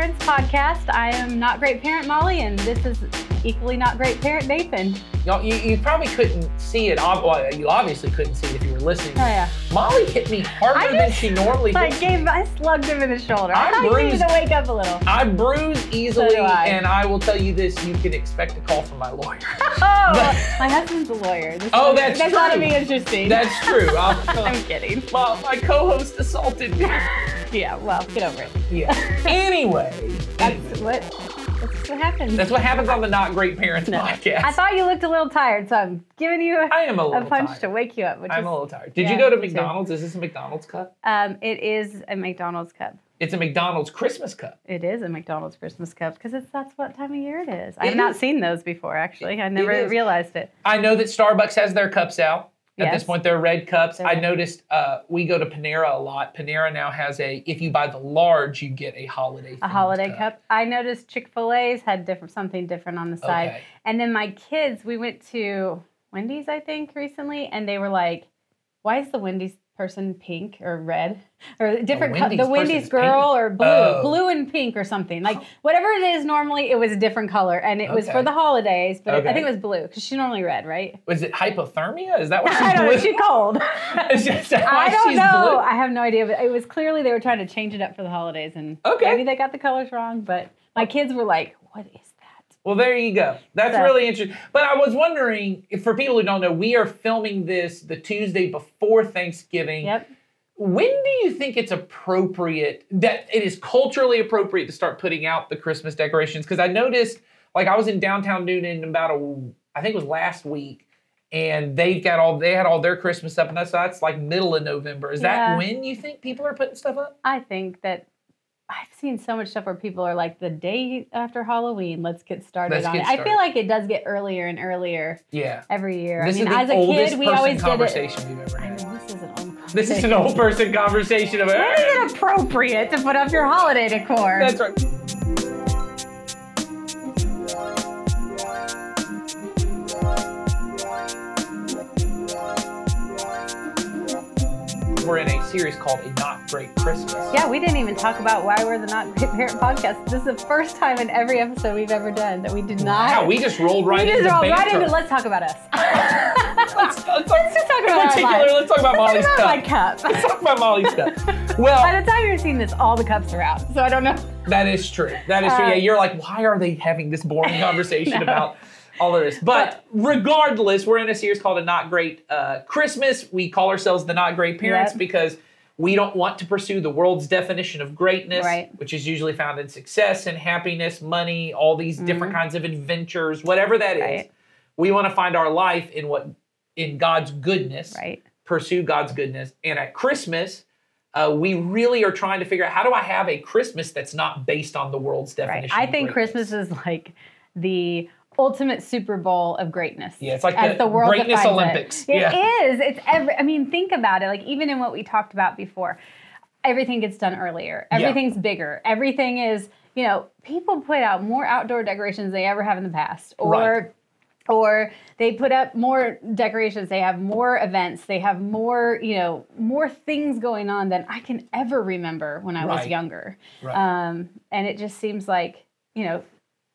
Parents podcast. I am not great parent Molly, and this is equally not great parent Nathan. Y'all, you, you probably couldn't see it. Well, you obviously couldn't see it if you were listening. Oh, yeah. Molly hit me harder I than she normally hits. gave, I slugged him in the shoulder. I I you needed to wake up a little. I bruise easily, So I. and I will tell you this: you can expect a call from my lawyer. Oh, But- my husband's a lawyer. This Oh, that's That's ought to be interesting. That's true. I'll- I'm kidding. well, my co-host assaulted me. Yeah, well, get over it. Yeah. Anyway, That's what. That's what happens. that's what happens on the Not Great Parents No. podcast. I thought you looked a little tired, so I'm giving you a, I am a a punch tired. to wake you up. Which I'm is, a little tired. Did Yeah, you go to me too. McDonald's? Is this a McDonald's cup? Um, it is a McDonald's cup. It's a McDonald's Christmas cup. It is a McDonald's Christmas cup because it's that's what time of year it is. I've not seen those before. Actually, I never realized it. I know that Starbucks has their cups out. At Yes. this point, they're red cups. They're I red. noticed uh, we go to Panera a lot. Panera now has a, if you buy the large, you get a holiday A holiday cup. I noticed Chick Fil A's had different something different on the side, Okay. and then my kids. We went to Wendy's, I think, recently, and they were like, "Why is the Wendy's person pink or red or different? co- Wendy's the Wendy's girl pink? or blue, Oh. blue and pink or something like whatever it is. Normally, it was a different color, and it was for the holidays. But I think it was blue because she's normally red, right? Was it hypothermia? Is that what she's I don't know. blue? She cold. Is that why I don't she's know. blue? I have no idea, but it was clearly they were trying to change it up for the holidays, and Okay. maybe they got the colors wrong. But my kids were like, "What is that?" Well, there you go. That's So- really interesting. But I was wondering, if for people who don't know, we are filming this the Tuesday before Thanksgiving. Yep. When do you think it's appropriate that it is culturally appropriate to start putting out the Christmas decorations? Because I noticed, like, I was in downtown Newton about a, I think it was last week, and they've got all they had all their Christmas stuff, and that's that's like middle of November. Is Yeah. that when you think people are putting stuff up? I think that I've seen so much stuff where people are like, "The day after Halloween, let's get started Let's on get it." I started. feel like it does get earlier and earlier Yeah. every year. This I mean, is the as a oldest kid, we person always did it. conversation we've ever I had. know this is an old. This is an old person conversation of is it appropriate to put up your holiday decor? That's right. Series called A Not Great Christmas. Yeah, we didn't even talk about why we're the Not Great Parent podcast. This is the first time in every episode we've ever done that we did not. Wow, we just rolled right we into just rolled right into let's talk about us. let's, let's, Let's just talk about particular, let's talk about Molly's Talk about my cup. cup. Let's talk about Molly's cup. Well, by the time you're seeing this, all the cups are out. So I don't know. that is true. That is true. Uh, Yeah, you're like, why are they having this boring conversation No. about all of this? But regardless, we're in a series called A Not Great uh, Christmas. We call ourselves the Not Great Parents Yep. because we don't want to pursue the world's definition of greatness, Right. which is usually found in success and happiness, money, all these different kinds of adventures, whatever that is. Mm-hmm. Right. We want to find our life in what in God's goodness Right. pursue God's goodness. And at Christmas, uh, we really are trying to figure out how do I have a Christmas that's not based on the world's Right. definition. I of think greatness. Christmas is like the ultimate Super Bowl of greatness. Yeah, it's like as the world greatness it. Olympics. It Yeah. is. It's every. I mean, think about it. Like even in what we talked about before, everything gets done earlier. Yeah. Everything's bigger. Everything is. You know, people put out more outdoor decorations than they ever have in the past, or. Right. Or they put up more decorations. They have more events. They have more, you know, more things going on than I can ever remember when I was younger. Right. Um, and it just seems like, you know,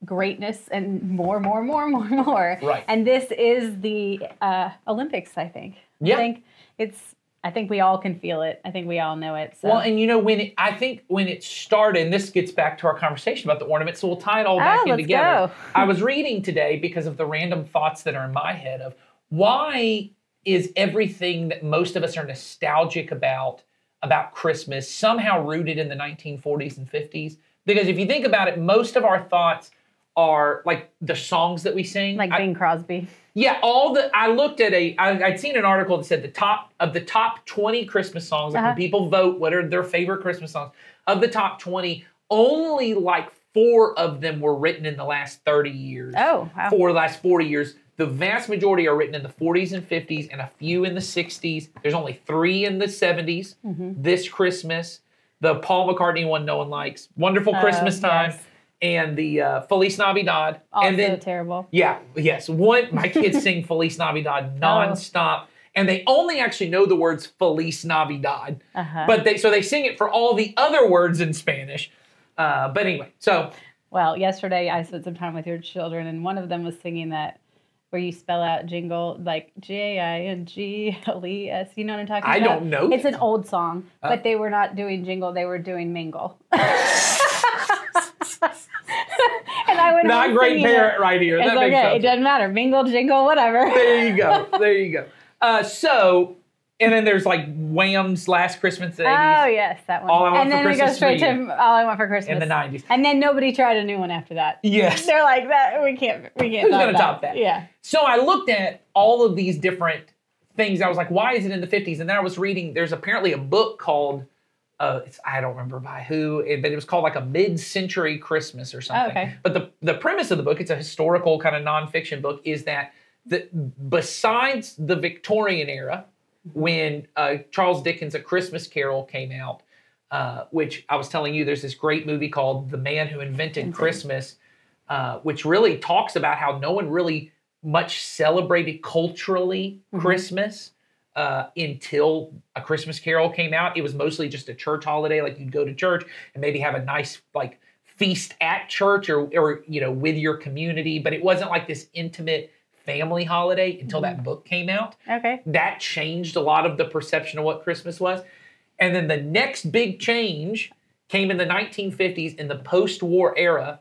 greatness and more, more, more, more, more. Right. And this is the uh, Olympics, I think. Yeah. I think it's, I think we all can feel it. I think we all know it. So. Well, and you know when it, I think when it started, and this gets back to our conversation about the ornament, so we'll tie it all back Oh, in together. go. I was reading today because of the random thoughts that are in my head of why is everything that most of us are nostalgic about about Christmas somehow rooted in the 1940s and 50s? Because if you think about it, most of our thoughts are like the songs that we sing. like I- Bing Crosby. yeah, all the I looked at a I, I'd seen an article that said the top of the top 20 Christmas songs, like Uh-huh. when people vote what are their favorite Christmas songs, of the top 20, only like four of them were written in the last 30 years. Oh, wow. For the last 40 years. The vast majority are written in the 40s and 50s and a few in the 60s. There's only three in the 70s. Mm-hmm. This Christmas, the Paul McCartney one no one likes, Wonderful Oh, Christmas Time, yes. And the uh, Feliz Navidad. Also and then terrible. yeah, yes. One, my kids sing Feliz Oh. Navidad nonstop, and they only actually know the words Feliz Navidad. Uh-huh. But they so they sing it for all the other words in Spanish. Uh, but anyway, so Well, yesterday I spent some time with your children, and one of them was singing that where you spell out jingle like J I N G L E S. You know what I'm talking I about? I don't know. It's an old song, Uh. but they were not doing jingle; they were doing mingle. not great parent It. right here. It's that makes okay; sense. it doesn't matter. Mingle, jingle, whatever. there you go. There you go. Uh, so, and then there's like Wham's Last Christmas in the 80s Oh yes, that one. All I Want and for then we go Christmas straight to All I Want for Christmas in the 90s. And then nobody tried a new one after that. Yes. They're like that. We can't. We can't. Who's gonna that. top that? Yeah. So I looked at all of these different things. I was like, why is it in the 50s? And then I was reading, there's apparently a book called, uh, it's, I don't remember by who, it- but it was called like a mid-century Christmas or something. okay. But the, the premise of the book, it's a historical kind of nonfiction book, is that the, besides the Victorian era, when uh, Charles Dickens' A Christmas Carol came out, uh, which I was telling you, there's this great movie called The Man Who Invented Christmas, uh, which really talks about how no one really much celebrated culturally Christmas uh, until A Christmas Carol came out. It was mostly just a church holiday, like you'd go to church and maybe have a nice like feast at church or or you know with your community, but it wasn't like this intimate family holiday until that book came out Okay. that changed a lot of the perception of what Christmas was. And then the next big change came in the 1950s in the post war era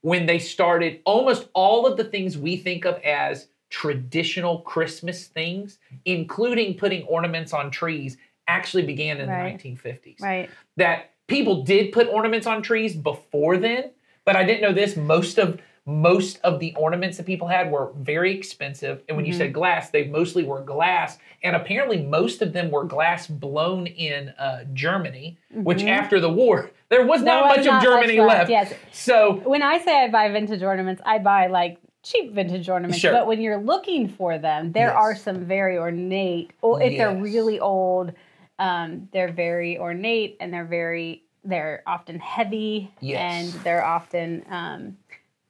when they started almost all of the things we think of as traditional Christmas things, including putting ornaments on trees, actually began in Right. the 1950s. Right. That people did put ornaments on trees before then, but I didn't know this. Most of most of the ornaments that people had were very expensive. And when you Mm-hmm. said glass, they mostly were glass. And apparently, most of them were glass blown in uh, Germany, which after the war, there was not Mm-hmm. was much not of Germany much left. left, yes. So, When I say I buy vintage ornaments, I buy like cheap vintage ornaments. Sure. But when you're looking for them, there Yes. are some very ornate. Or if they're really old, um, they're very ornate and they're very. They're often heavy Yes. and they're often um,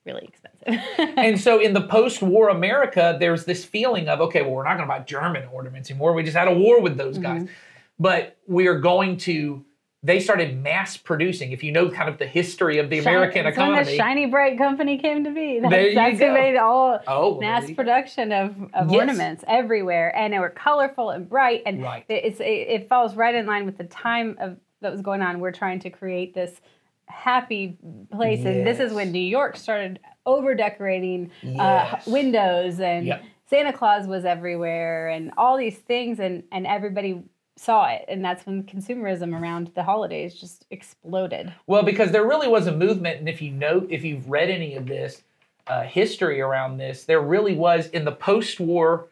really expensive. and so in the post-war America, there's this feeling of okay, well, we're not going to buy German ornaments anymore. We just had a war with those guys, Mm-hmm. but we are going to. They started mass producing. If you know kind of the history of the American That's when economy, the Shiny Brite Company came to be. That's, There you that's who go. made all oh, mass there you go. production of, of Yes. ornaments everywhere, and they were colorful and bright, and Right. it- it's it, falls right in line with the time of that was going on. We're trying to create this happy place, and this is when New York started over decorating uh, windows, and Yep. Santa Claus was everywhere, and all these things, and and everybody saw it, and that's when consumerism around the holidays just exploded. Well, because there really was a movement, and if you know, if you've read any of this uh, history around this, there really was in the post-war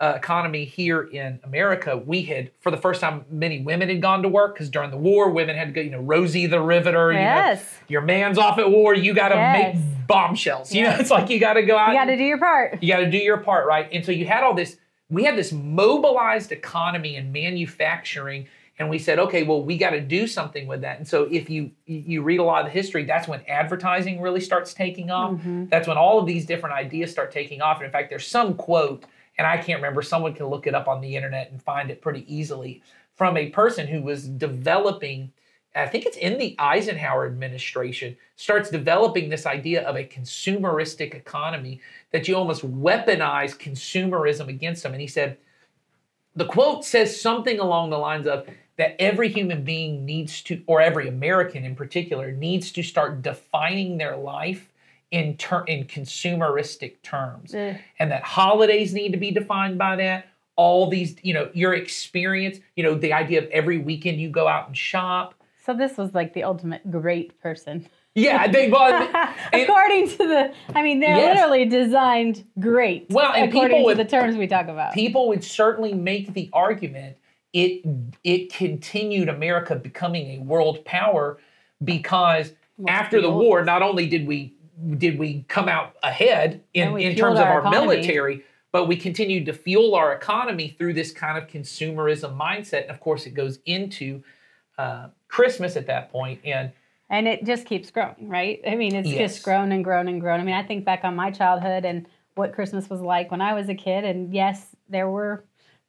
uh, economy here in America. We had, for the first time, many women had gone to work because during the war, women had to go. You know, Rosie the Riveter. You know, Yes. your man's off at war. You got to Yes. make bombshells. You know, it's like you got to go out. You got to do your part. You got to do your part, right? And so you had all this, we had this mobilized economy and manufacturing, and we said, okay, well, we got to do something with that. And so if you you read a lot of the history, that's when advertising really starts taking off. Mm-hmm. That's when all of these different ideas start taking off. And in fact, there's some quote, and I can't remember, someone can look it up on the internet and find it pretty easily from a person who was developing I think it's in the Eisenhower administration, starts developing this idea of a consumeristic economy that you almost weaponize consumerism against them. And he said, the quote says something along the lines of that every human being needs to, or every American in particular, needs to start defining their life in ter- in consumeristic terms, Ugh. and that holidays need to be defined by that. All these, you know, your experience, you know, the idea of every weekend you go out and shop. So this was like the ultimate great person. Yeah, they well, and- according to the, I mean, they're Yes. literally designed great. Well, and according people to would- the terms we talk about. people would certainly make the argument it it continued America becoming a world power because after the war, us. not only did we did we come out ahead in, in fueled terms of our our economy. military, but we continued to fuel our economy through this kind of consumerism mindset. And of course, it goes into uh, Christmas at that point, and and it just keeps growing, right? I mean, it's Yes. just grown and grown and grown. I mean, I think back on my childhood and what Christmas was like when I was a kid, and yes, there were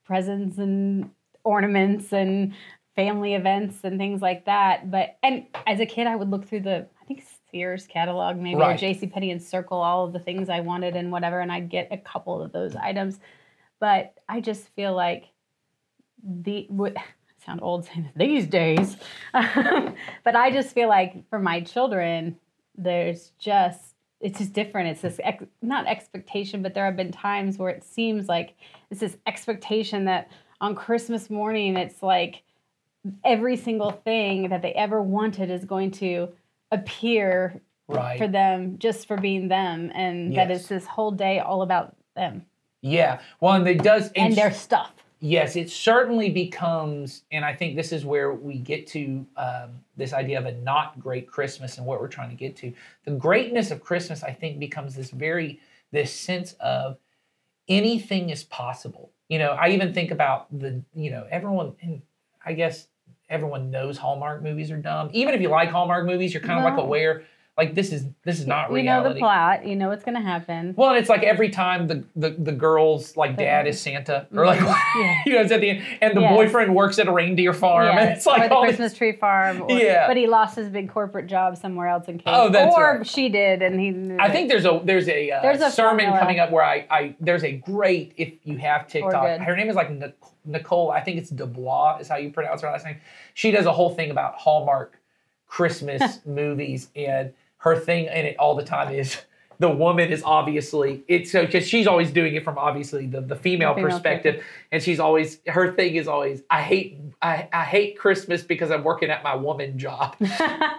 presents and ornaments and family events and things like that. But and as a kid, I would look through the I think Sears catalog, maybe Right. or J.C. Penney, and circle all of the things I wanted and whatever, and I'd get a couple of those items. But I just feel like the would sound old saying these days, um, but I just feel like for my children, there's just it's just different. It's this ex, not expectation, but there have been times where it seems like it's this expectation that on Christmas morning, it's like every single thing that they ever wanted is going to appear Right. for them just for being them, and that it's this whole day all about them yeah. Well, and it does. and their stuff. Yes, it certainly becomes, and I think this is where we get to um, this idea of a not great Christmas and what we're trying to get to. The greatness of Christmas, I think, becomes this very this sense of anything is possible. You know, I even think about the, you know, everyone, and I guess everyone knows Hallmark movies are dumb. Even if you like Hallmark movies, you're kind of like aware, like this is this is not you reality. know the plot. You know what's going to happen. Well, and it's like every time the the, the girl's like dad is Santa, or like Yeah. you know, it's at the end, and the Yes. boyfriend works at a reindeer farm, and it's like or the all this- Christmas tree farm. Or, Yeah. But he lost his big corporate job somewhere else in case. Oh, that's or right. she did, and he. I think there's a there's a, uh, There's a sermon formula. coming up where I I there's a great if you have TikTok. Her name is like Nicole. I think it's Dubois is how you pronounce her last name. She does a whole thing about Hallmark Christmas movies, and her thing in it all the time is the woman is obviously it's so because she's always doing it from obviously the, the female, Female perspective, and she's always her thing is always I hate I, I hate Christmas because I'm working at my woman job.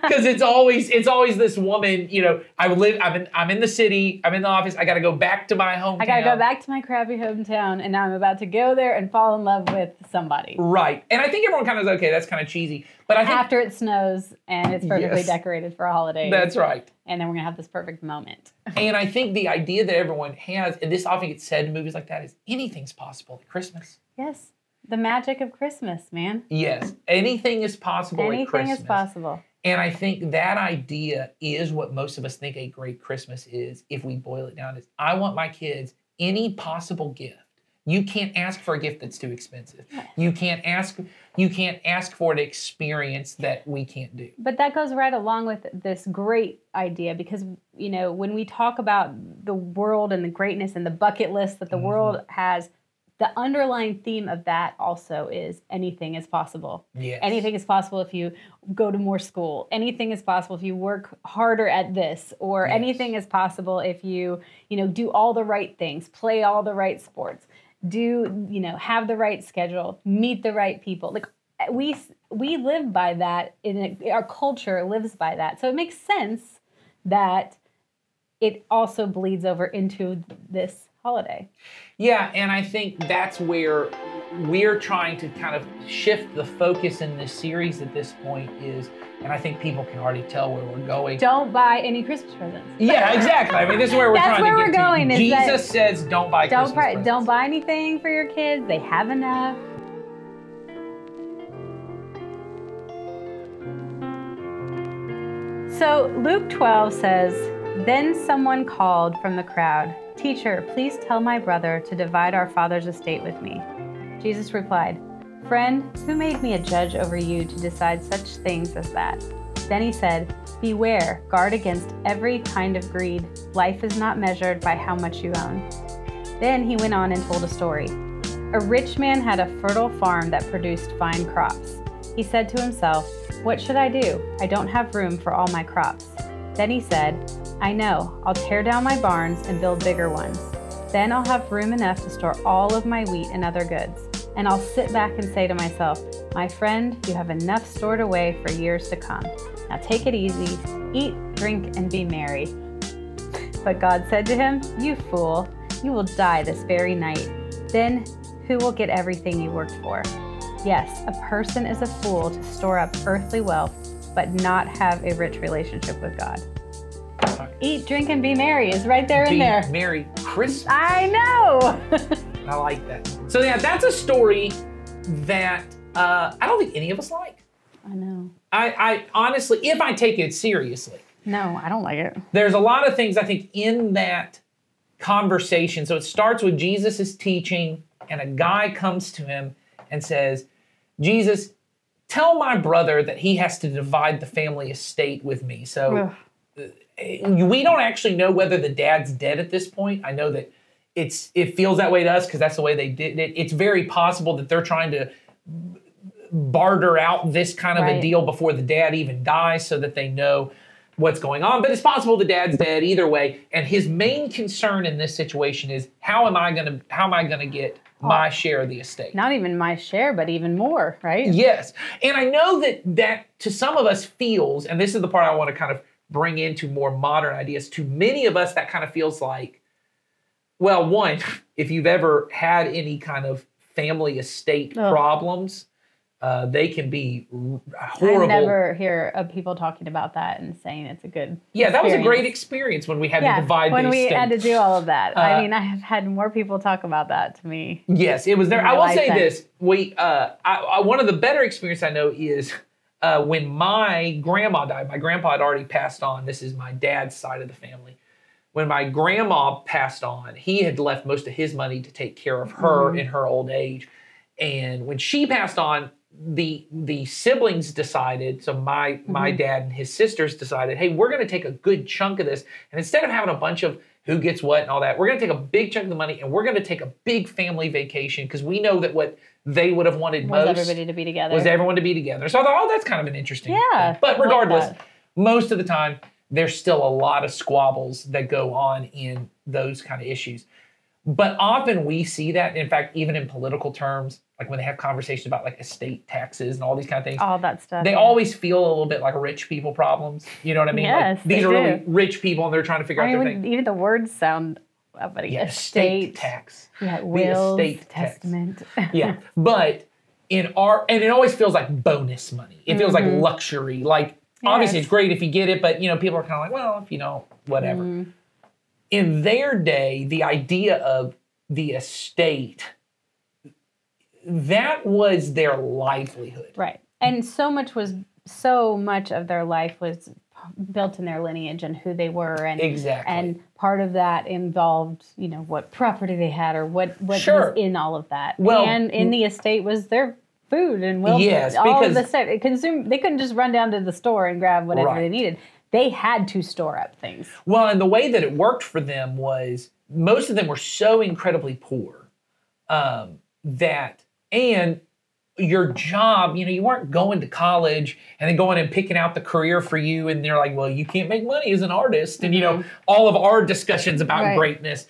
Because it's always it's always this woman you know I live I'm in I'm in the city I'm in the office I got to go back to my hometown. I gotta go back to my crappy hometown, and now I'm about to go there and fall in love with somebody. right. And I think everyone kind of is okay that's kind of cheesy but I think After it snows and it's perfectly Yes. decorated for a holiday. that's right And then we're gonna have this perfect moment. and I think the idea that everyone has and this often gets said in movies like that is anything's possible at Christmas Yes, the magic of Christmas, man. yes anything is possible at Christmas. Anything is possible. And I think that idea is what most of us think a great Christmas is if we boil it down is I want my kids any possible gift. You can't ask for a gift that's too expensive. You can't ask you can't ask for an experience that we can't do. But that goes right along with this great idea because, you know, when we talk about the world and the greatness and the bucket list that the Mm-hmm. world has, the underlying theme of that also is anything is possible. Yes. Anything is possible if you go to more school. Anything is possible if you work harder at this, or Yes. anything is possible if you, you know, do all the right things, play all the right sports, do, you know, have the right schedule, meet the right people. Like we we live by that in a, our culture lives by that. So it makes sense that it also bleeds over into this holiday. Yeah, and I think that's where we're trying to kind of shift the focus in this series at this point is and I think people can already tell where we're going. Don't buy any Christmas presents. Yeah, exactly. I mean, this is where we're That's trying where to we're get to. going, that- Jesus says, "Don't buy Don't Christmas presents." don't buy anything for your kids. They have enough. So Luke 12 says, Then someone called from the crowd, Teacher, please tell my brother to divide our father's estate with me. Jesus replied, Friend, who made me a judge over you to decide such things as that? Then he said, Beware, guard against every kind of greed. Life is not measured by how much you own. Then he went on and told a story. A rich man had a fertile farm that produced fine crops. He said to himself, What should I do? I don't have room for all my crops. Then he said, I know, I'll tear down my barns and build bigger ones. Then I'll have room enough to store all of my wheat and other goods. And I'll sit back and say to myself, My friend, you have enough stored away for years to come. Now take it easy, eat, drink, and be merry. But God said to him, You fool, you will die this very night. Then who will get everything you worked for? Yes, a person is a fool to store up earthly wealth, but not have a rich relationship with God. Eat, drink, and be merry is right there in Be there. Merry Christmas. I know. I like that. So yeah, that's a story that uh, I don't think any of us like. I know. I, I honestly, if I take it seriously, No, I don't like it. there's a lot of things I think in that conversation. So it starts with Jesus is teaching, and a guy comes to him and says, Jesus, tell my brother that he has to divide the family estate with me. So Ugh. Eh, we don't actually know whether the dad's dead at this point. I know that it's it feels that way to us because that's the way they did it. It's very possible that they're trying to barter out this kind of a deal before the dad even dies so that they know what's going on. But it's possible the dad's dead either way. And his main concern in this situation is how am I gonna how am I gonna get my share of the estate? Not even my share, but even more, right? Yes. And I know that that to some of us feels, and this is the part I want to kind of bring into more modern ideas, to many of us that kind of feels like, well, one, if you've ever had any kind of family estate Ugh. problems, uh, they can be r- I horrible. never hear of people talking about that and saying it's a good. yeah, that was a great experience. experience when we had Yeah, to divide when we estate. had to do all of that. Uh, I mean, I have had more people talk about that to me. Yes, it was there. I will say this: we, uh, I, I, one of the better experience I know is uh, when my grandma died. My grandpa had already passed on. This is my dad's side of the family. When my grandma passed on, he had left most of his money to take care of her Mhm. in her old age. And when she passed on, the the siblings decided. So my my Mhm. dad and his sisters decided, hey, we're going to take a good chunk of this, and instead of having a bunch of who gets what and all that, we're going to take a big chunk of the money and we're going to take a big family vacation because we know that what they would have wanted Was most everybody to be together? was everyone to be together. So I thought, oh, that's kind of an interesting. Yeah, thing. But I like regardless, that. most of the time there's still a lot of squabbles that go on in those kind of issues. But often we see that. In fact, even in political terms, like when they have conversations about like estate taxes and all these kind of things, all that stuff. they yeah. always feel a little bit like rich people problems. You know what I mean? Yes, like, these they are really do. rich people and they're trying to figure I out mean, their thing. even the words sound like Yeah, estate estate, tax. yeah, wills, estate tax. testament. yeah but in our and it always feels like bonus money it feels like Mhm. luxury like obviously it's great if you get it but you know people are kind of like well if you don't whatever Mm, in their day the idea of the estate that was their livelihood right, and so much was so much of their life was built in their lineage and who they were, and exactly and part of that involved you know what property they had or what what Sure. was in all of that. Well, and in the estate was their food and will Yes, all because- of the stuff. It consumed. They couldn't just run down to the store and grab whatever Right. they needed. They had to store up things. Well, and the way that it worked for them was most of them were so incredibly poor um, that, and your job, you know, you weren't going to college and then going and picking out the career for you, and they're like, well, you can't make money as an artist, and you know, all of our discussions about Right. greatness.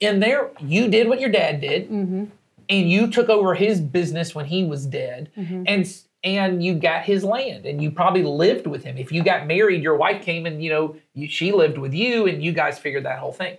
In there, you did what your dad did, hmm and you took over his business when he was dead Mhm. and and you got his land and you probably lived with him if you got married your wife came and you know you, she lived with you and you guys figured that whole thing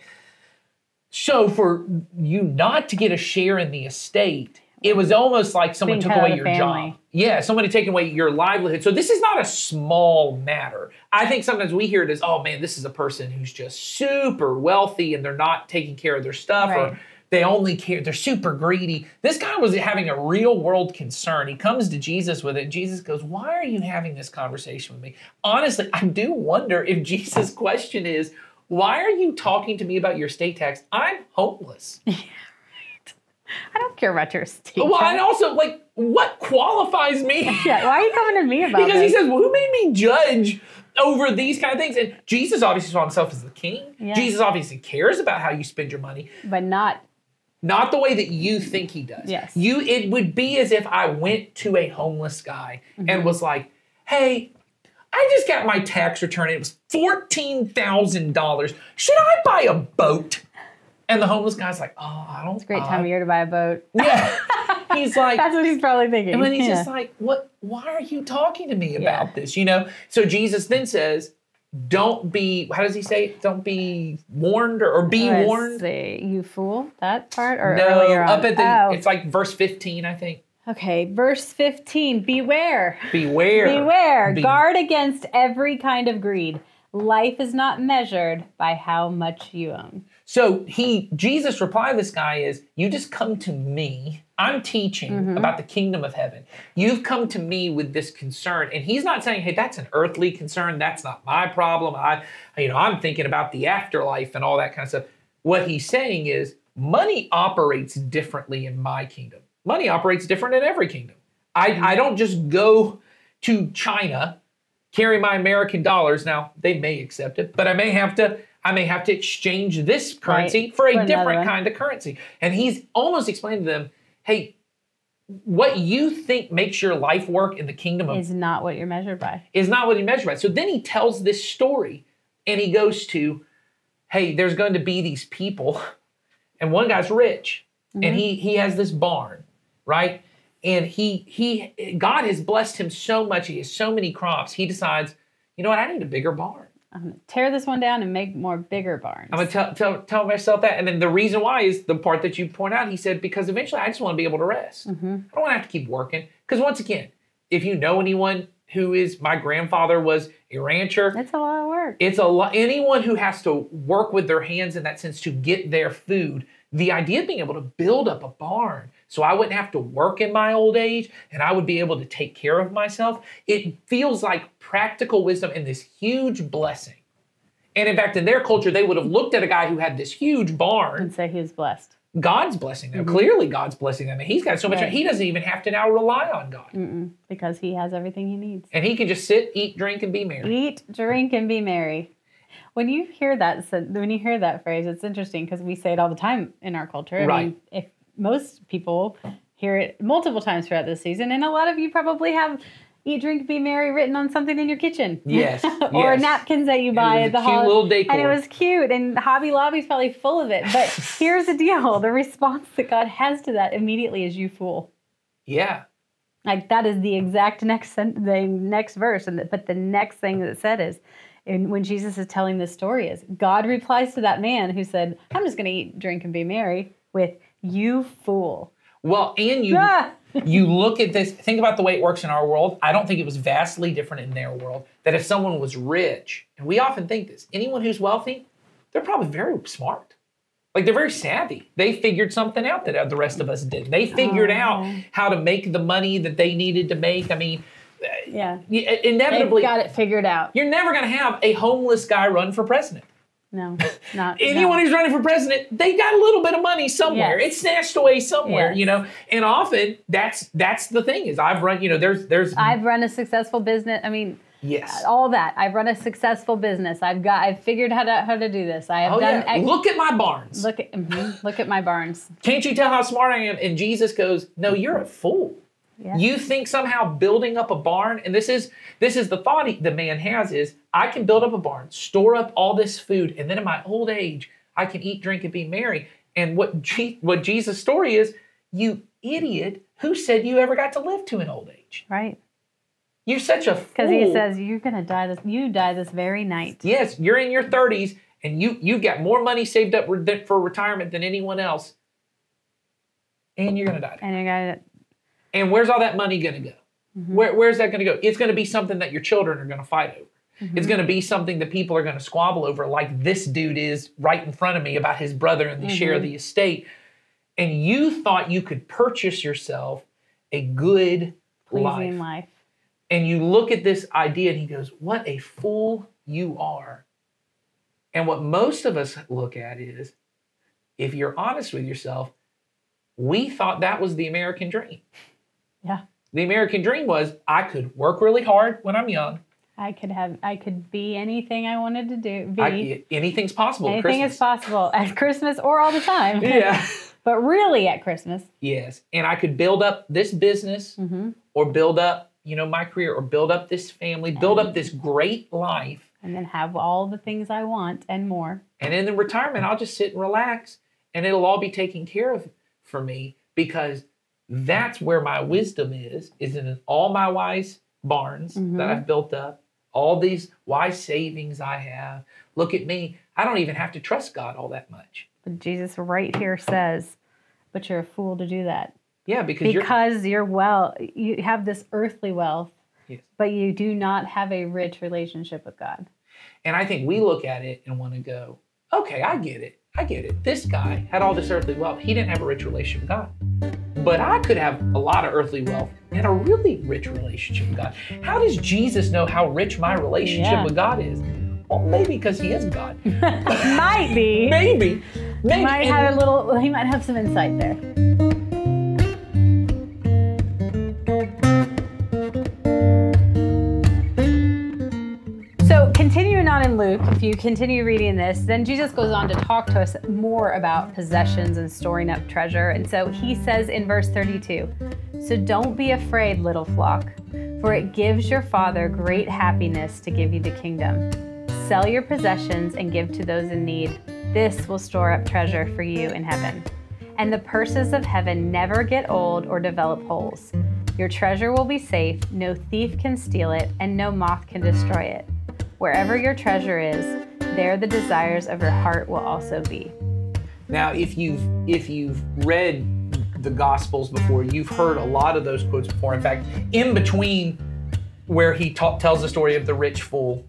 so for you not to get a share in the estate it was almost like someone Being took away your family. job. Yeah somebody taking away your livelihood. So this is not a small matter. I think sometimes we hear it as oh man this is a person who's just super wealthy and they're not taking care of their stuff Right. or they only care they're super greedy. This guy was having a real world concern. He comes to jesus with it. Jesus goes why are you having this conversation with me? Honestly i do wonder if jesus question is why are you talking to me about your state tax? I'm homeless I don't care about your estate. well and also like what qualifies me yeah, why are you coming to me about it? because he says well who made me judge over these kind of things and jesus obviously saw himself as the king Yeah. jesus obviously cares about how you spend your money but not not the way that you think he does. Yes. You it would be as if I went to a homeless guy Mm-hmm. and was like, "Hey, I just got my tax return. It was $14,000. Should I buy a boat?" And the homeless guy's like, "Oh, I don't great time of year to buy a boat. Yeah. He's like That's what he's probably thinking. and then he's Yeah. just like, "What? Why are you talking to me about Yeah. this?" You know. So Jesus then says, "Don't be. How does he say? it? Don't be warned or, or be Let's warned." see, you fool. That part or no, earlier on? up at the. Oh, It's like verse fifteen, I think. okay. Verse fifteen. Beware. Beware. Beware. Be- Guard against every kind of greed. Life is not measured by how much you own. So he, Jesus' reply to this guy is, "You just come to me. I'm teaching Mm-hmm. about the kingdom of heaven. You've come to me with this concern." And he's not saying, "Hey, that's an earthly concern. That's not my problem. I, you know, I'm thinking about the afterlife and all that kind of stuff." What he's saying is, money operates differently in my kingdom. Money operates different in every kingdom. I, I don't just go to China, carry my American dollars. Now they may accept it, but I may have to I may have to exchange this currency Right. for a For different kind of currency. And he's almost explained to them, hey, what you think makes your life work in the kingdom of Is not what you're measured by. is not what he measured by. So then he tells this story and he goes to, hey, there's going to be these people, and one guy's rich, and mm-hmm. he he has this barn, right? And he he God has blessed him so much, he has so many crops, he decides, you know what, I need a bigger barn. I'm gonna tear this one down and make more bigger barns. I'm gonna tell, tell tell myself that, and then the reason why is the part that you point out. He said because eventually I just want to be able to rest. Mm-hmm. I don't want to have to keep working. Because once again, if you know anyone who is, my grandfather was a rancher. it's a lot of work. It's a lot. Anyone who has to work with their hands in that sense to get their food. The idea of being able to build up a barn so I wouldn't have to work in my old age and I would be able to take care of myself. It feels like practical wisdom and this huge blessing. And in fact, in their culture, they would have looked at a guy who had this huge barn. and say he was blessed. God's blessing them. Mm-hmm. Clearly, God's blessing them. And he's got so much, Right. he doesn't even have to now rely on God. Mm-mm, because he has everything he needs. And he can just sit, eat, drink, and be merry. Eat, drink, and be merry. When you hear that, when you hear that phrase, it's interesting because we say it all the time in our culture. I Right. mean, if most people hear it multiple times throughout the season, and a lot of you probably have "Eat, drink, be merry" written on something in your kitchen. Yes, or yes. napkins that you buy at the cute holiday. little decor. And it was cute, and Hobby Lobby's probably full of it. But here's the deal: the response that God has to that immediately is, "You fool." Yeah. Like that is the exact next sen- the next verse, and the, but the next thing that it said is, and when Jesus is telling this story is God replies to that man who said, "I'm just going to eat, drink, and be merry," with "You fool." Well, and you Ah! you look at this, think about the way it works in our world. I don't think it was vastly different in their world. That if someone was rich, and we often think this, anyone who's wealthy, they're probably very smart. Like they're very savvy. They figured something out that the rest of us did. They figured Oh, out how to make the money that they needed to make. I mean, Yeah, y- they've inevitably, got it figured out. you're never going to have a homeless guy run for president. No, not Anyone no. who's running for president, they got a little bit of money somewhere. Yes. It's snatched away somewhere, Yes. you know. And often that's that's the thing is I've run, you know, there's there's I've run a successful business. I mean, yes. all that. I've run a successful business. I've got. I've figured how to how to do this. I have Oh done. yeah. ex- Look at my barns. look at mhm, look at my barns. Can't you tell how smart I am? And Jesus goes, No, you're a fool. Yeah. You think somehow building up a barn, and this is this is the thought he, the man has is I can build up a barn, store up all this food, and then in my old age I can eat, drink, and be merry. And what Je- what Jesus' story is, you idiot, who said you ever got to live to an old age? Right. You're such a fool. Because he says you're gonna die this. You die this very night. yes, you're in your 30s and you you've got more money saved up for retirement than anyone else, and you're gonna die. And you're gonna. And where's all that money going to go? Mm-hmm. Where, where's that going to go? It's going to be something that your children are going to fight over. Mm-hmm. It's going to be something that people are going to squabble over, like this dude is right in front of me about his brother and the share Mm-hmm. of the estate. And you thought you could purchase yourself a good life. life. And you look at this idea and he goes, What a fool you are. And what most of us look at is if you're honest with yourself, we thought that was the American dream. Yeah. The American dream was I could work really hard when I'm young. I could have. I could be anything I wanted to do. Be I, anything's possible. anything is possible at Christmas or all the time. Yeah. but really at Christmas. yes. And I could build up this business hmm or build up, you know, my career or build up this family, build up this great life. And then have all the things I want and more. And in the retirement, I'll just sit and relax and it'll all be taken care of for me because that's where my wisdom is, is in all my wise barns Mhm. that I've built up, all these wise savings I have. Look at me. I don't even have to trust God all that much. But Jesus right here says, "But you're a fool to do that Yeah, because, you're because you're well. You have this earthly wealth, Yes. but you do not have a rich relationship with God." And I think we look at it and want to go, okay, I get it. I get it. This guy had all this earthly wealth. He didn't have a rich relationship with God. But I could have a lot of earthly wealth and a really rich relationship with God. How does Jesus know how rich my relationship Yeah. with God is? Well, maybe because he is God. might be. maybe. Maybe. Might And- have a little. He might have some insight there. If you continue reading this, then Jesus goes on to talk to us more about possessions and storing up treasure. And so he says in verse 32 So don't be afraid, little flock, for it gives your Father great happiness to give you the kingdom. Sell your possessions and give to those in need. This will store up treasure for you in heaven. And the purses of heaven never get old or develop holes. Your treasure will be safe, no thief can steal it, and no moth can destroy it. Wherever your treasure is, there the desires of your heart will also be. Now, if you've if you've read the Gospels before, you've heard a lot of those quotes before. In fact, in between where he ta- tells the story of the rich fool,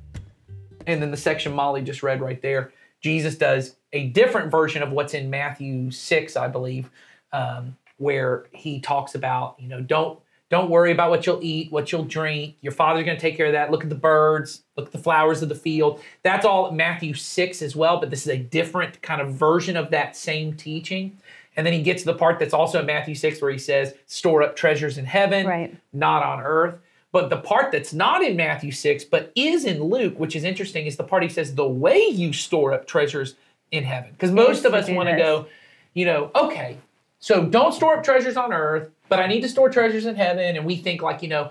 and then the section Molly just read right there, Jesus does a different version of what's in Matthew six, I believe, um, where he talks about you know don't don't worry about what you'll eat, what you'll drink. Your father's going to take care of that. Look at the birds, look at the flowers of the field. That's all Matthew 6 as well, but this is a different kind of version of that same teaching. And then he gets to the part that's also in Matthew 6 where he says, store up treasures in heaven, Right. not on earth. But the part that's not in Matthew 6, but is in Luke, which is interesting, is the part he says, the way you store up treasures in heaven. Because most Yes, of us want to go, you know, okay, so don't store up treasures on earth, but I need to store treasures in heaven. And we think like, you know,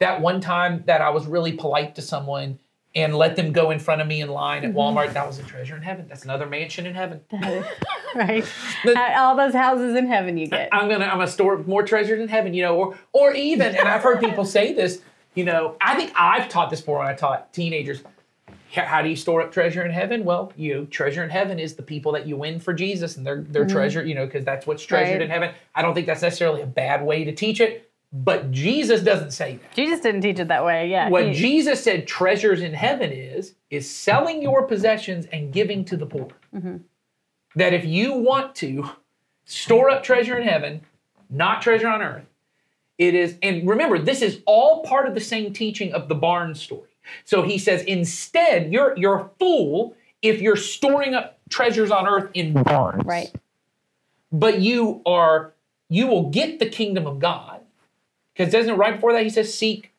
that one time that I was really polite to someone and let them go in front of me in line at mm-hmm. Walmart, that was a treasure in heaven. That's another mansion in heaven. right? All those houses in heaven you get. I'm gonna I'm gonna store more treasures in heaven, you know, or or even, and I've heard people say this, you know, I think I've taught this before when I taught teenagers. How do you store up treasure in heaven? Well, you know, treasure in heaven is the people that you win for Jesus, and their their mm-hmm. treasure, you know, because that's what's treasured Right. in heaven. I don't think that's necessarily a bad way to teach it, but Jesus doesn't say that. Jesus didn't teach it that way. Yeah. What he- Jesus said treasures in heaven is, is selling your possessions and giving to the poor. Mm-hmm. That if you want to store up treasure in heaven, not treasure on earth, it is, and remember, this is all part of the same teaching of the barn story. So he says, instead, you're you're a fool if you're storing up treasures on earth in barns. right. But you are, you will get the kingdom of God. Because doesn't it right before that he says, seek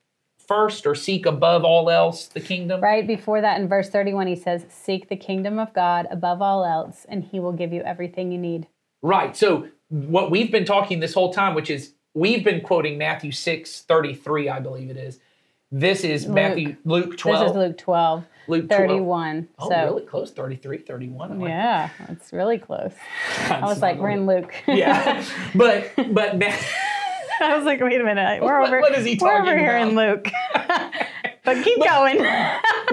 first or seek above all else the kingdom? Right before that, in verse 31, he says, Seek the kingdom of God above all else, and he will give you everything you need. Right. So what we've been talking this whole time, which is we've been quoting Matthew 6, 33, I believe it is. This is Matthew Luke 12. This is Luke 12, Luke 12. 31. Oh, so, really close. 33, 31. I like yeah, it's really close. I was like, we're in Luke. yeah. But but Ma- I was like, wait a minute. We're What- over, what is he talking we're over talking here in Luke. but keep going.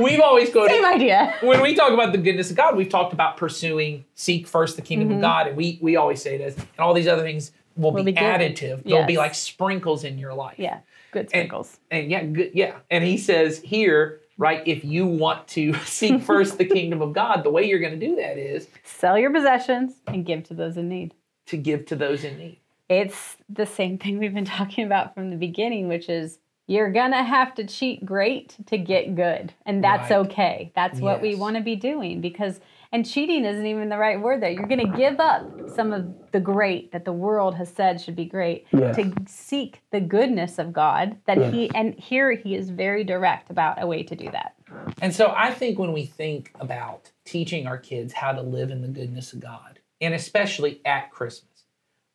we've always quoted Same idea. when we talk about the goodness of God, we've talked about pursuing, seek first the kingdom Mm-hmm. of God, and we we always say this, and all these other things will, be, be given. additive. They'll be like sprinkles in your life. Yeah, good sprinkles. And yeah, good, yeah. And he says here, right, if you want to seek first the kingdom of God, the way you're going to do that is Sell your possessions and give to those in need. to give to those in need. It's the same thing we've been talking about from the beginning, which is you're gonna have to cheat great to get good. And that's Right. okay. That's what we want to be doing because and cheating isn't even the right word there. You're gonna give up some of the great that the world has said should be great Yes. to seek the goodness of God that he and here he is very direct about a way to do that. And so I think when we think about teaching our kids how to live in the goodness of God, and especially at Christmas,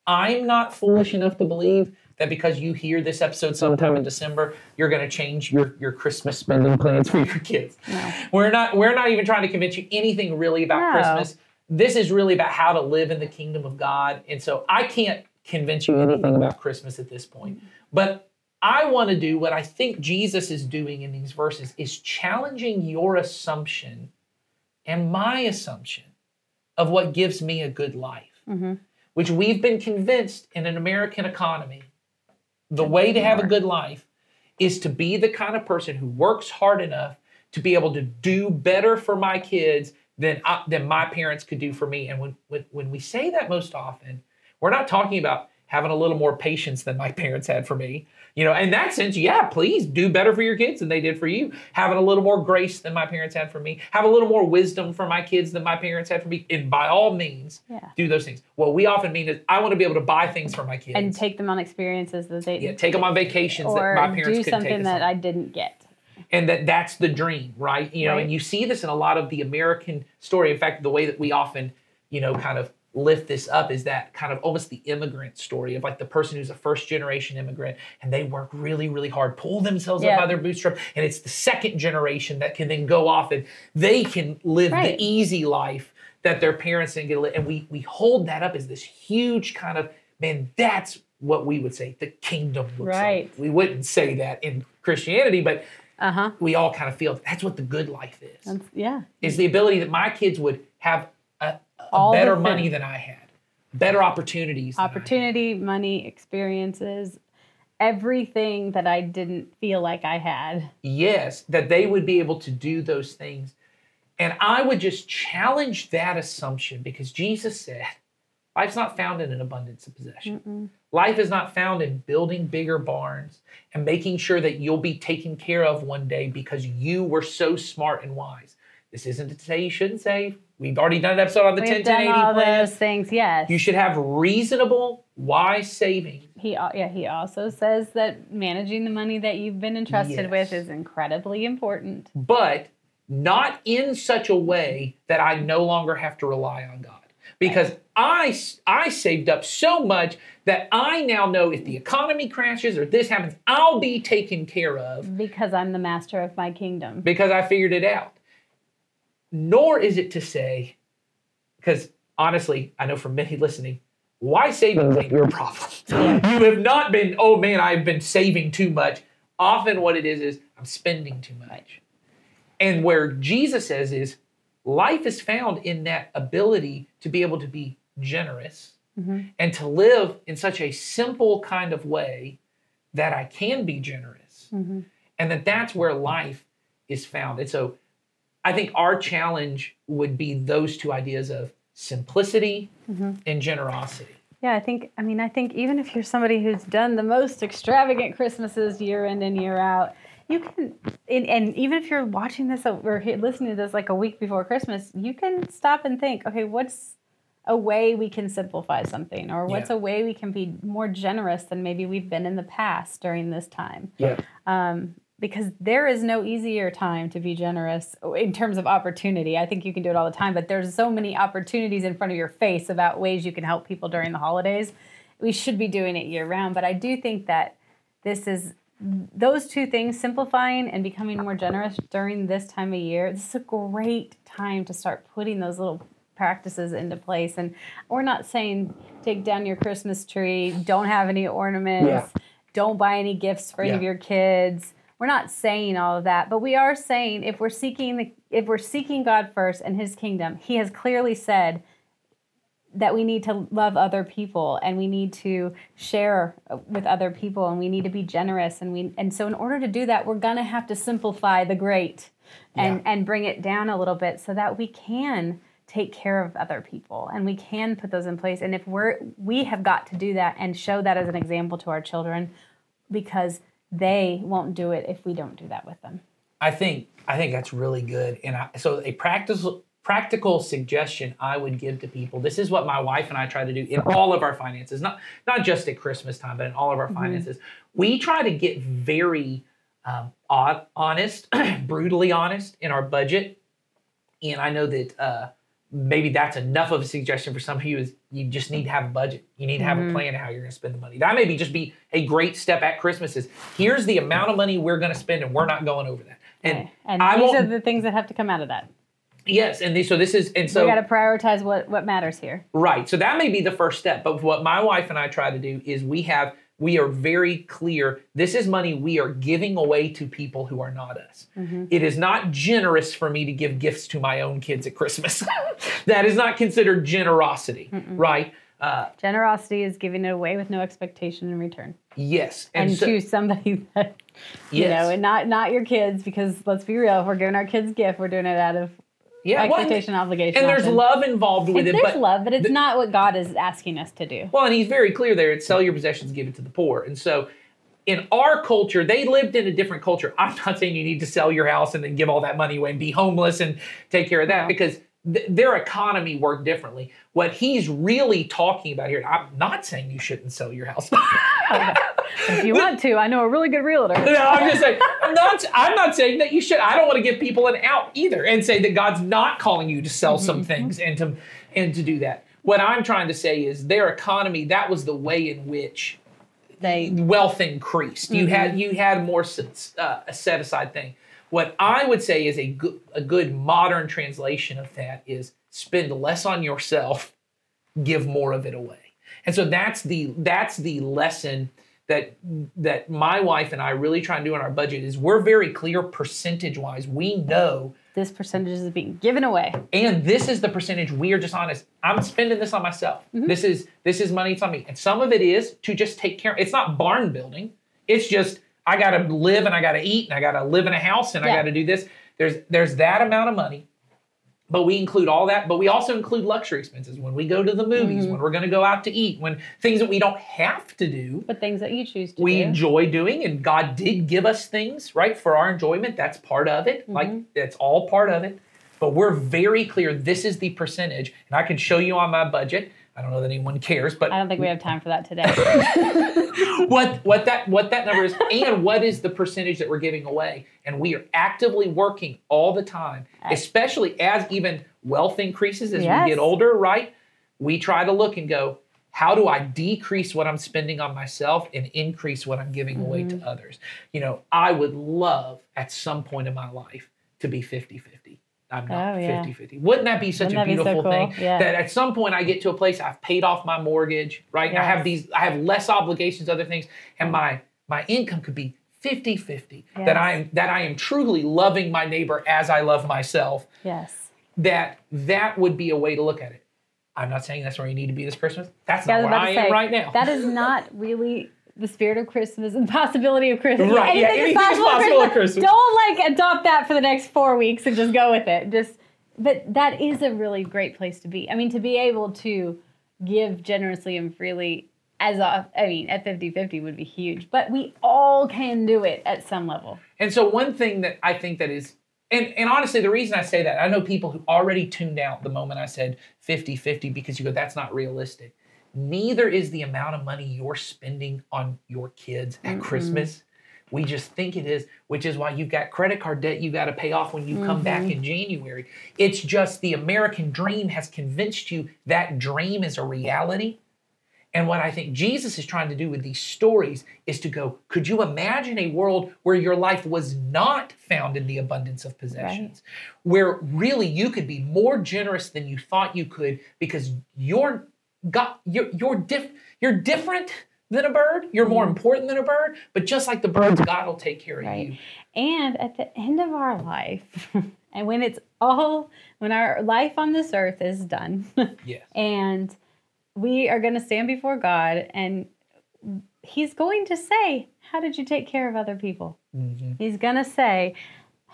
I'm not foolish enough to believe that because you hear this episode sometime in December, you're going to change your, your Christmas spending plans for your kids. No. We're not we're not even trying to convince you anything really about No. Christmas. This is really about how to live in the kingdom of God. And so I can't convince you anything about Christmas at this point. But I want to do what I think Jesus is doing in these verses is challenging your assumption and my assumption of what gives me a good life, Mhm. which we've been convinced in an American economy, the way to have a good life is to be the kind of person who works hard enough to be able to do better for my kids than I, than my parents could do for me. And when, when when we say that most often, we're not talking about having a little more patience than my parents had for me. You know, in that sense, yeah, please do better for your kids than they did for you. Having a little more grace than my parents had for me. Have a little more wisdom for my kids than my parents had for me. And by all means, Yeah. do those things. What we often mean is I want to be able to buy things for my kids. And take them on experiences that they yeah, take them on vacations that my parents do couldn't take something that on. I didn't get. and that that's the dream, right? You know, Right. and you see this in a lot of the American story. In fact, the way that we often, you know, kind of lift this up is that kind of almost the immigrant story of like the person who's a first generation immigrant and they work really, really hard, pull themselves Yeah. up by their bootstrap, and it's the second generation that can then go off and they can live Right. the easy life that their parents didn't get to live. And we we hold that up as this huge kind of man, that's what we would say the kingdom looks Right. like. We wouldn't say that in Christianity, but Uh huh. we all kind of feel that's what the good life is. Yeah. Is the ability that my kids would have All better money than I had, better opportunities. than I had. Opportunity, money, experiences, everything that I didn't feel like I had. Yes, that they would be able to do those things. And I would just challenge that assumption because Jesus said, life's not found in an abundance of possession. Life is not found in building bigger barns and making sure that you'll be taken care of one day because you were so smart and wise. This isn't to say you shouldn't save. We've already done an episode on the We've 10 done 10 all plan. those things. Yes. You should have reasonable, wise savings. He yeah he also says that managing the money that you've been entrusted with is incredibly important. but not in such a way that I no longer have to rely on God. Because I, I saved up so much that I now know if the economy crashes or this happens, I'll be taken care of Because I'm the master of my kingdom. because I figured it out. Nor is it to say, because honestly, I know from many listening, why saving ain't your problem. you have not been, oh man, I've been saving too much. Often what it is is I'm spending too much. And where Jesus says is life is found in that ability to be able to be generous mm-hmm. and to live in such a simple kind of way that I can be generous. Mm-hmm. And that that's where life is found. And so I think our challenge would be those two ideas of simplicity and generosity. Yeah, I think, I mean, I think even if you're somebody who's done the most extravagant Christmases year in and year out, you can, and, and even if you're watching this or listening to this like a week before Christmas, you can stop and think, okay, what's a way we can simplify something? Or what's Yeah. a way we can be more generous than maybe we've been in the past during this time? Yeah. um, because there is no easier time to be generous in terms of opportunity. I think you can do it all the time, but there's so many opportunities in front of your face about ways you can help people during the holidays. We should be doing it year round, but I do think that this is those two things simplifying and becoming more generous during this time of year. This is a great time to start putting those little practices into place and we're not saying take down your christmas tree don't have any ornaments Yeah. don't buy any gifts for any of your kids we're not saying all of that but we are saying if we're seeking the if we're seeking god first and his kingdom he has clearly said that we need to love other people and we need to share with other people and we need to be generous and we and so in order to do that we're going to have to simplify the great and Yeah. and bring it down a little bit so that we can take care of other people and we can put those in place and if we're we have got to do that and show that as an example to our children because they won't do it if we don't do that with them I think I think that's really good. And I, so a practical practical suggestion I would give to people. This is what my wife and I try to do in all of our finances, not not just at Christmas time, but in all of our finances. We try to get very um, honest, brutally honest in our budget. And I know that uh, maybe that's enough of a suggestion for some of you. Is you just need to have a budget. You need to have a mm-hmm. plan of how you're going to spend the money. That may be just be a great step at Christmas. Is here's the amount of money we're going to spend, and we're not going over that. And Okay. and I these are the things that have to come out of that Yes, and these, so this is and so we got to prioritize what what matters here right. So that may be the first step. But what my wife and I try to do is we have we are very clear. This is money we are giving away to people who are not us. It is not generous for me to give gifts to my own kids at Christmas. that is not considered generosity, right? Uh, generosity is giving it away with no expectation in return yes, and, so- to somebody that you Yes. know and not not your kids because let's be real if we're giving our kids gift we're doing it out of yeah, well, and- expectation obligation and there's often. love involved with it. there's but love but it's not what god is asking us to do Well, and he's very clear there. It's sell your possessions, give it to the poor. And so, in our culture, they lived in a different culture. I'm not saying you need to sell your house and then give all that money away and be homeless and take care of that because th- their economy worked differently. What he's really talking about here, I'm not saying you shouldn't sell your house. If you want to, I know a really good realtor. No, I'm just saying. I'm not. I'm not saying that you should. I don't want to give people an out either, and say that God's not calling you to sell mm-hmm, some mm-hmm. things and to and to do that. What I'm trying to say is their economy. That was the way in which They wealth increased. You had mm-hmm. you had more uh, a set aside thing. What I would say is a good a good modern translation of that is spend less on yourself, give more of it away. And so that's the that's the lesson that that my wife and I really try and do in our budget is we're very clear percentage wise. We know this percentage is being given away. and this is the percentage we are just honest i'm spending this on myself mm-hmm. this is this is money it's on me and some of it is to just take care it's not barn building it's just i gotta live and i gotta eat and i gotta live in a house and i gotta do this. There's there's that amount of money but we include all that but we also include luxury expenses. When we go to the movies when we're going to go out to eat when things that we don't have to do But things that you choose to do. we do. enjoy doing and god did give us things right for our enjoyment. That's part of it. Mm-hmm. like that's all part of it. But we're very clear this is the percentage. And i can show you on my budget i don't know that anyone cares but I don't think we have time for that today. what what that what that number is and what is the percentage that we're giving away and we are actively working all the time especially as even wealth increases as Yes. we get older right we try to look and go how do i decrease what i'm spending on myself and increase what i'm giving away Mm-hmm. to others you know i would love at some point in my life to be 50-50 I'm not Oh, yeah. 50 50. Wouldn't that be such Wouldn't a that be so beautiful cool? thing? Yeah. That at some point I get to a place I've paid off my mortgage, right? And I have these, I have less obligations, other things, and my my income could be 50 50. That I am that I am truly loving my neighbor as I love myself. yes. That that would be a way to look at it. I'm not saying that's where you need to be this Christmas. That's Yeah, not where I to am say, right now. That is not really the spirit of Christmas and the possibility of Christmas. Right, yeah, Anything is anything possible, possible at Christmas. Don't like adopt that for the next four weeks and just go with it. Just, but that is a really great place to be. I mean, to be able to give generously and freely as a, I mean, at 50 50 would be huge, but we all can do it at some level. And so one thing that I think that is and, and honestly, the reason I say that, I know people who already tuned out the moment I said 50 50 because you go, that's not realistic. Neither is the amount of money you're spending on your kids at Christmas. We just think it is, which is why you've got credit card debt you got to pay off when you come back mm-hmm. in January. It's just the American dream has convinced you that dream is a reality. And what I think Jesus is trying to do with these stories is to go, could you imagine a world where your life was not found in the abundance of possessions? Where really you could be more generous than you thought you could because you're got you're you're diff, you're different than a bird. You're more important than a bird, but just like the birds, God will take care of Right. you. And at the end of our life, and when it's all, when our life on this earth is done, Yes. and we are going to stand before God, and He's going to say, How did you take care of other people? Mm-hmm. He's going to say,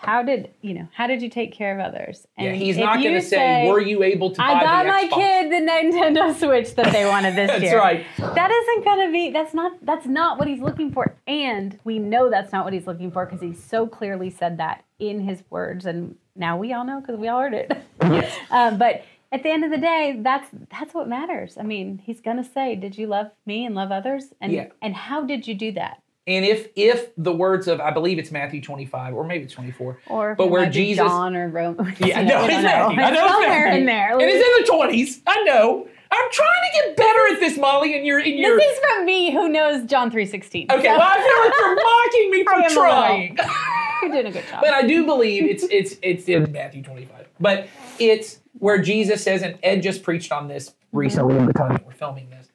how did you know? How did you take care of others? Yeah, And he's not going to say, "Were you able to?" I got my Xbox?" kid the Nintendo Switch that they wanted this year. That's year. right. That isn't gonna be. That's not. That's not what he's looking for. And we know that's not what he's looking for because he so clearly said that in his words. And now we all know because we all heard it. Yes. um, but at the end of the day, that's that's what matters. I mean, he's gonna say, "Did you love me and love others?" And Yeah. and how did you do that? And if if the words of I believe it's Matthew 25 or maybe it's 24. Or But where Jesus- John or Rome. Yeah, no, it's Matthew. I know it's somewhere in there. And it's in the 20s. I know. I'm trying to get better at this, Molly, and you're in your This is from me, who knows John three sixteen. Okay, well I feel like you're mocking me for am a little. trying. you're doing a good job. But I do believe it's it's it's in Matthew 25. But it's where Jesus says, and Ed just preached on this recently in the time we're filming this,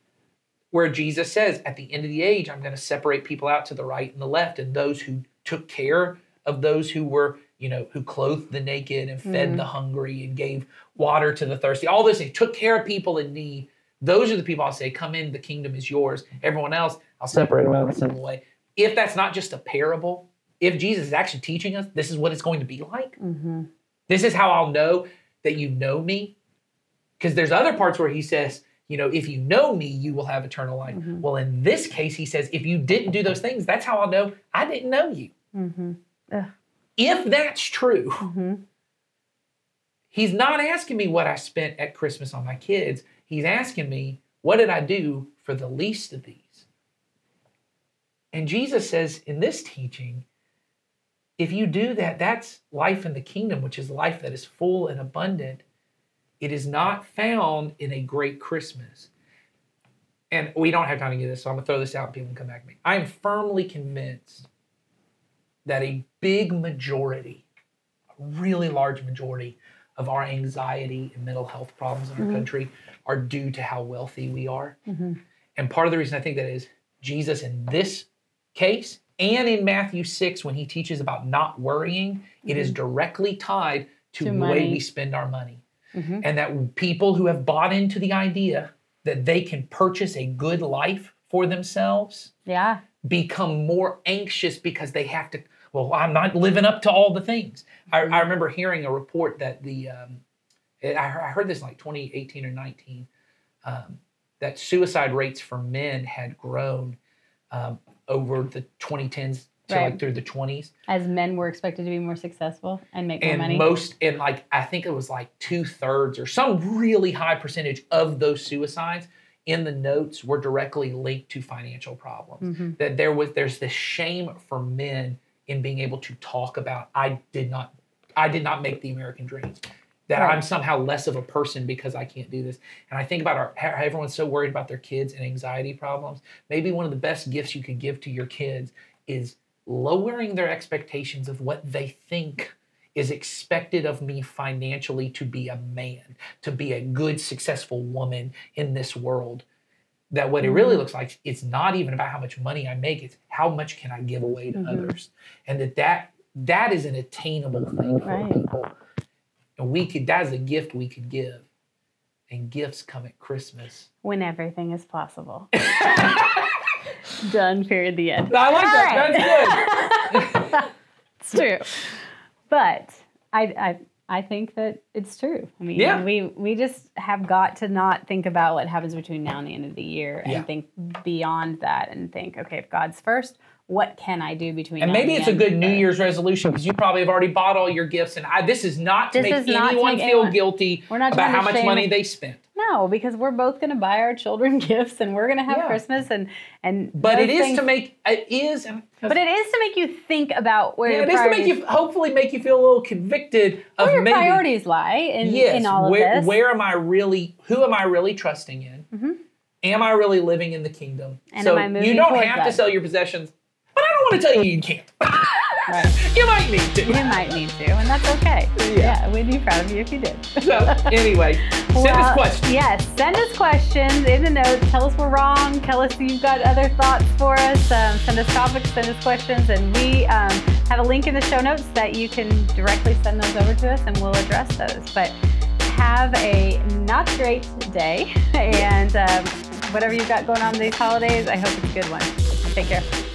where Jesus says, at the end of the age, I'm going to separate people out to the right and the left, and those who took care of those who were, you know, who clothed the naked and fed mm. the hungry and gave water to the thirsty. All this, he took care of people in need. Those are the people I'll say, come in, the kingdom is yours. Everyone else, I'll separate them out and send them away. If that's not just a parable, if Jesus is actually teaching us this is what it's going to be like, mm-hmm. this is how I'll know that you know me. Because there's other parts where he says, you know, if you know me, you will have eternal life. Mm-hmm. Well, in this case, he says, if you didn't do those things, that's how I'll know I didn't know you. Mm-hmm. Ugh. If that's true, mm-hmm. he's not asking me what I spent at Christmas on my kids. He's asking me, what did I do for the least of these? And Jesus says in this teaching, if you do that, that's life in the kingdom, which is life that is full and abundant. It is not found in a great Christmas. And we don't have time to get this, so I'm gonna throw this out and people can come back to me. I am firmly convinced that a big majority, a really large majority of our anxiety and mental health problems in our Mhm. country are due to how wealthy we are. Mm-hmm. And part of the reason I think that is Jesus in this case and in Matthew 6 when he teaches about not worrying, it is directly tied to, To the way we spend our money. Mm-hmm. And that people who have bought into the idea that they can purchase a good life for themselves Yeah. become more anxious because they have to well i'm not living up to all the things i, I remember hearing a report that the um, I, I heard this in like 2018 or 19 um, that suicide rates for men had grown um, over the 2010s to Right. like through the 20s As men were expected to be more successful and make more and money. most and like i think it was like two-thirds or some really high percentage of those suicides in the notes were directly linked to financial problems Mhm. that there was there's this shame for men in being able to talk about i did not i did not make the american dreams that Right. i'm somehow less of a person because i can't do this and i think about our how everyone's so worried about their kids and anxiety problems maybe one of the best gifts you could give to your kids is lowering their expectations of what they think is expected of me financially to be a man to be a good successful woman in this world that what it really Mhm. looks like it's not even about how much money i make it's how much can i give away to Mhm. others and that that that is an attainable thing for people and we could that is a gift we could give and gifts come at christmas when everything is possible. Done. Period. The end. i like All that right. that's good it's true. But I, I, I think that it's true. I mean, Yeah. we we just have got to not think about what happens between now and the end of the year, and Yeah. think beyond that, and think, okay, if God's first, what can I do between? and maybe it's a good New But- Year's resolution because you probably have already bought all your gifts. And I, this is not to This make is not to anyone make feel anyone- guilty We're not about how much shame- money they spent. No, because we're both going to buy our children gifts, and we're going to have Yeah. Christmas, and and But those it is things- to make it is. But it is to make you think about where Yeah, your it is to make you hopefully make you feel a little convicted of where your maybe priorities lie in, yes, in all where, of this. where am I really? Who am I really trusting in? Mhm. Am I really living in the kingdom? And so am I moving you don't towards have to sell your possessions, but I don't want to tell you you can't. Right. you might need to. You might need to, and that's okay. Yeah. we'd be proud of you if you did. So anyway, send us questions. Yes, send us questions in the notes. Tell us we're wrong. Tell us you've got other thoughts for us. Um, send us topics, send us questions, and we um, have a link in the show notes that you can directly send those over to us, and we'll address those. But have a not great day, and um, whatever you've got going on these holidays, I hope it's a good one. Take care.